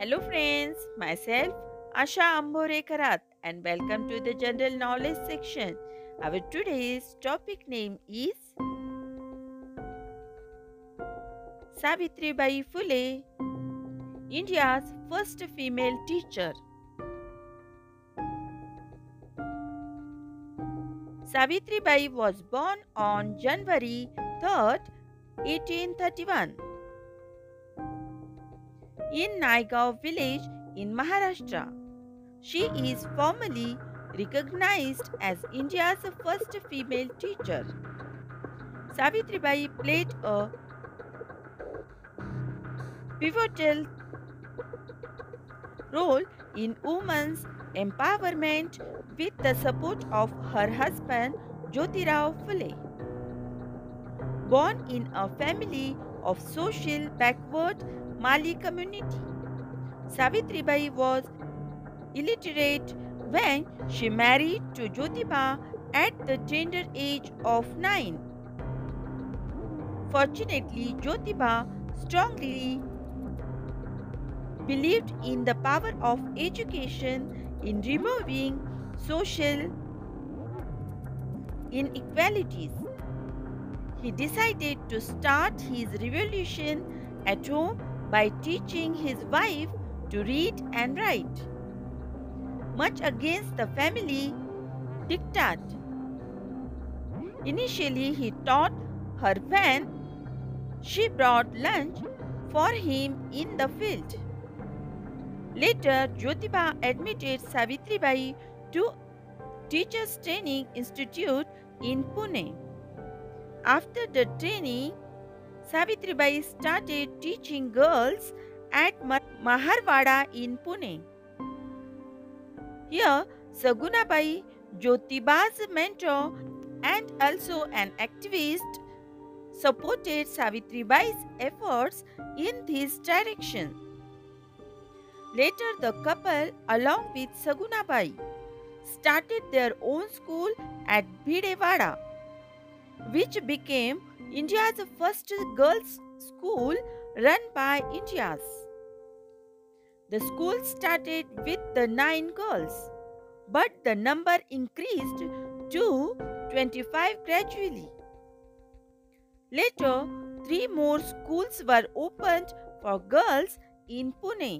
Hello friends, myself Asha Ambore and welcome to the general knowledge section. Our today's topic name is Savitri Bai Phule, India's first female teacher. Savitri Bai was born on January 3rd, 1831 in Naigaon village in Maharashtra. She is formally recognized as India's first female teacher. Savitribai played a pivotal role in women's empowerment with the support of her husband Jyotirao Phule. Born in a family of social backward Mali community. Savitribai was illiterate when she married to Jyotiba at the tender age of 9. Fortunately, Jyotiba strongly believed in the power of education in removing social inequalities. He decided to start his revolution at home by teaching his wife to read and write, much against the family diktat. Initially, he taught her when she brought lunch for him in the field. Later, Jyotiba admitted Savitribai to Teachers Training Institute in Pune. After the training, Savitribai started teaching girls at Maharwada in Pune. Here, Sagunabai, Jyotiba's mentor and also an activist, supported Savitribai's efforts in this direction. Later, the couple, along with Sagunabai, started their own school at Bhidewada, which became India's first girls' school run by India's. The school started with the nine girls, but the number increased to 25 gradually. Later, three more schools were opened for girls in Pune,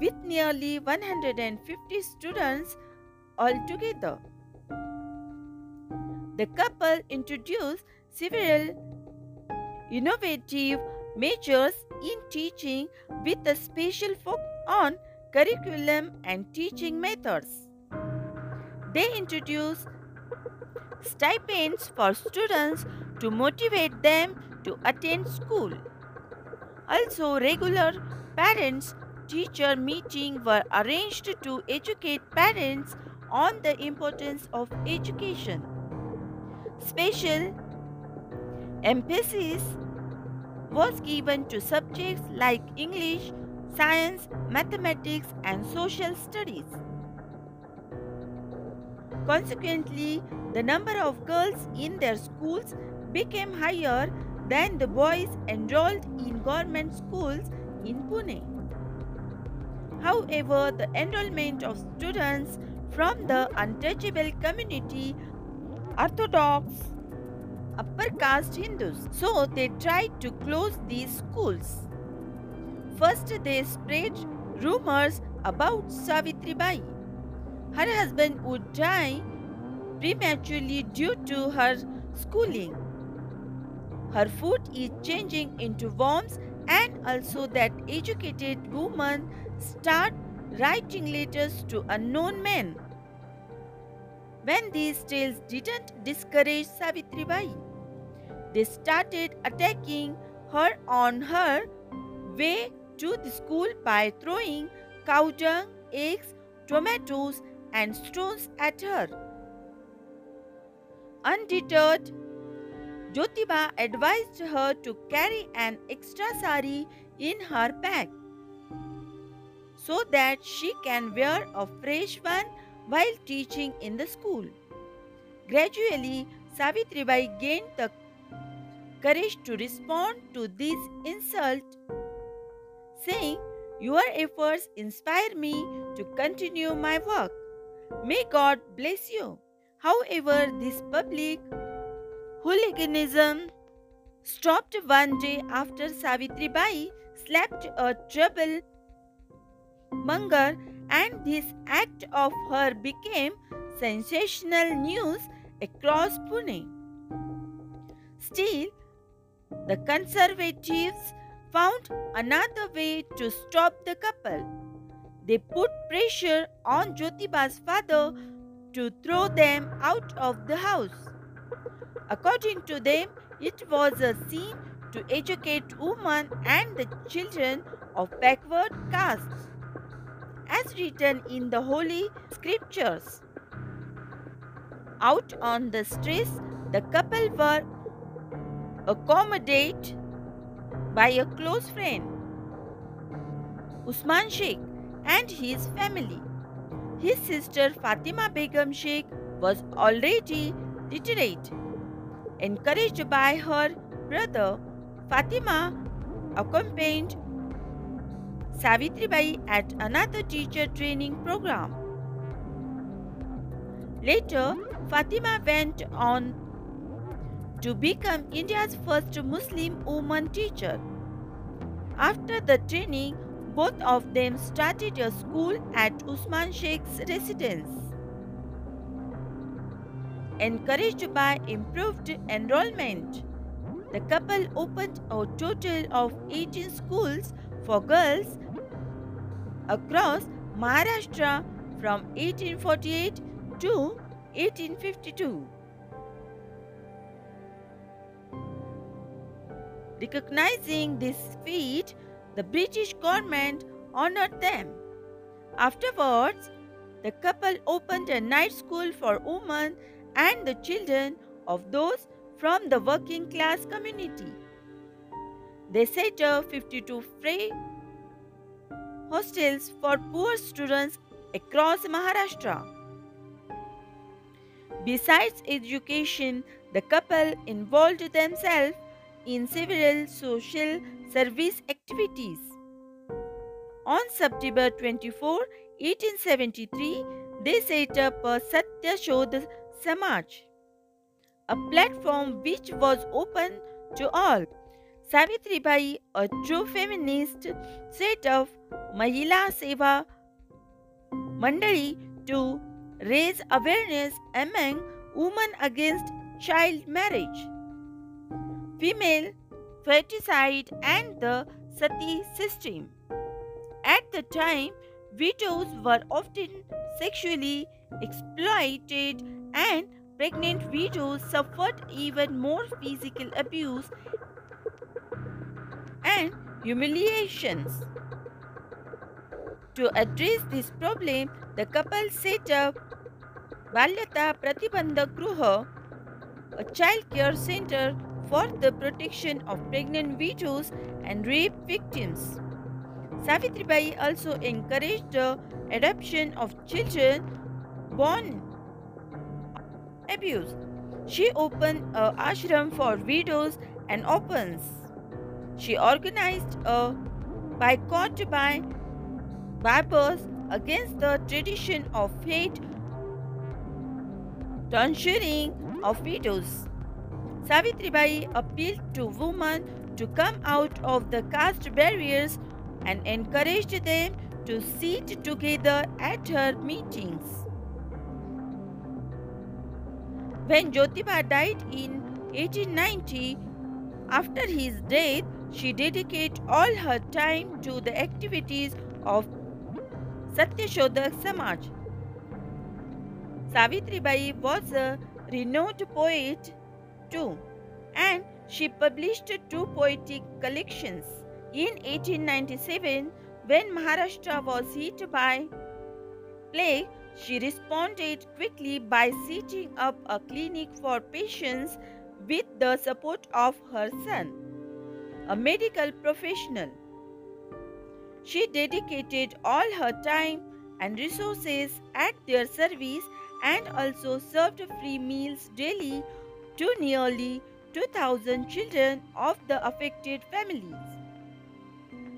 with nearly 150 students altogether. The couple introduced several innovative measures in teaching with a special focus on curriculum and teaching methods. They introduced stipends for students to motivate them to attend school. Also, regular parents teacher meetings were arranged to educate parents on the importance of education. Special Emphasis was given to subjects like English, science, mathematics, and social studies. Consequently, the number of girls in their schools became higher than the boys enrolled in government schools in Pune. However, the enrollment of students from the untouchable community, Orthodox, upper caste Hindus. So they tried to close these schools. First, they spread rumors about Savitri Bai. Her husband would die prematurely due to her schooling. Her food is changing into worms and also that educated women start writing letters to unknown men. When these tales didn't discourage Savitri Bai, they started attacking her on her way to the school by throwing cow dung, eggs, tomatoes, and stones at her. Undeterred, Jyotiba advised her to carry an extra sari in her bag so that she can wear a fresh one while teaching in the school. Gradually, Savitribai gained the courage to respond to this insult, saying, Your efforts inspire me to continue my work. May God bless you. However, this public hooliganism stopped one day after Savitribai slapped a trouble monger and this act of her became sensational news across Pune. Still, the conservatives found another way to stop the couple. They put pressure on Jyotiba's father to throw them out of the house. According to them, it was a sin to educate women and the children of backward castes, as written in the Holy Scriptures. Out on the streets, the couple were accommodated by a close friend, Usman Sheikh, and his family. His sister Fatima Begum Sheikh was already literate. Encouraged by her brother, Fatima accompanied Savitri Bai at another teacher training program. Later, Fatima went on to become India's first Muslim woman teacher. After the training, both of them started a school at Usman Sheikh's residence. Encouraged by improved enrollment, the couple opened a total of 18 schools for girls across Maharashtra from 1848 to 1852. Recognizing this feat, the British government honored them. Afterwards, the couple opened a night school for women and the children of those from the working class community. They set up 52 free hostels for poor students across Maharashtra. Besides education, the couple involved themselves in several social service activities. On September 24, 1873, they set up a Satya Shodh Samaj, a platform which was open to all. Bai, a true feminist, set up Mahila Seva Mandali to raise awareness among women against child marriage female feticide and the sati system. At the time, widows were often sexually exploited and pregnant widows suffered even more physical abuse humiliations. To address this problem, the couple set up Balhatya Pratibandhak Gruha, a child care center for the protection of pregnant widows and rape victims. Savitri Bai also encouraged the adoption of children born abuse. She opened a ashram for widows and orphans. She organized a boycott by barbers against the tradition of fate tonsuring of widows. Savitribai appealed to women to come out of the caste barriers and encouraged them to sit together at her meetings. When Jyotiba died in 1890, after his death, she dedicated all her time to the activities of Satyashodhak Samaj. Savitri Bai was a renowned poet too, and she published two poetic collections. In 1897, when Maharashtra was hit by plague, she responded quickly by setting up a clinic for patients with the support of her son, a medical professional. She dedicated all her time and resources at their service and also served free meals daily to nearly 2,000 children of the affected families.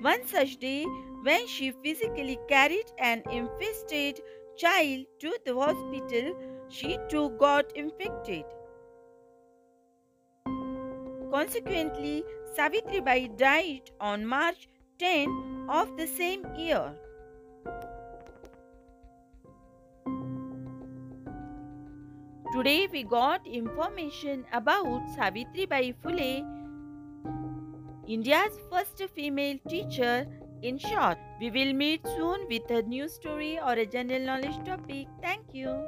One such day, when she physically carried an infested child to the hospital, she too got infected. Consequently, Savitribai died on March 10 of the same year. Today we got information about Savitribai Phule, India's first female teacher. In short, we will meet soon with a new story or a general knowledge topic. Thank you.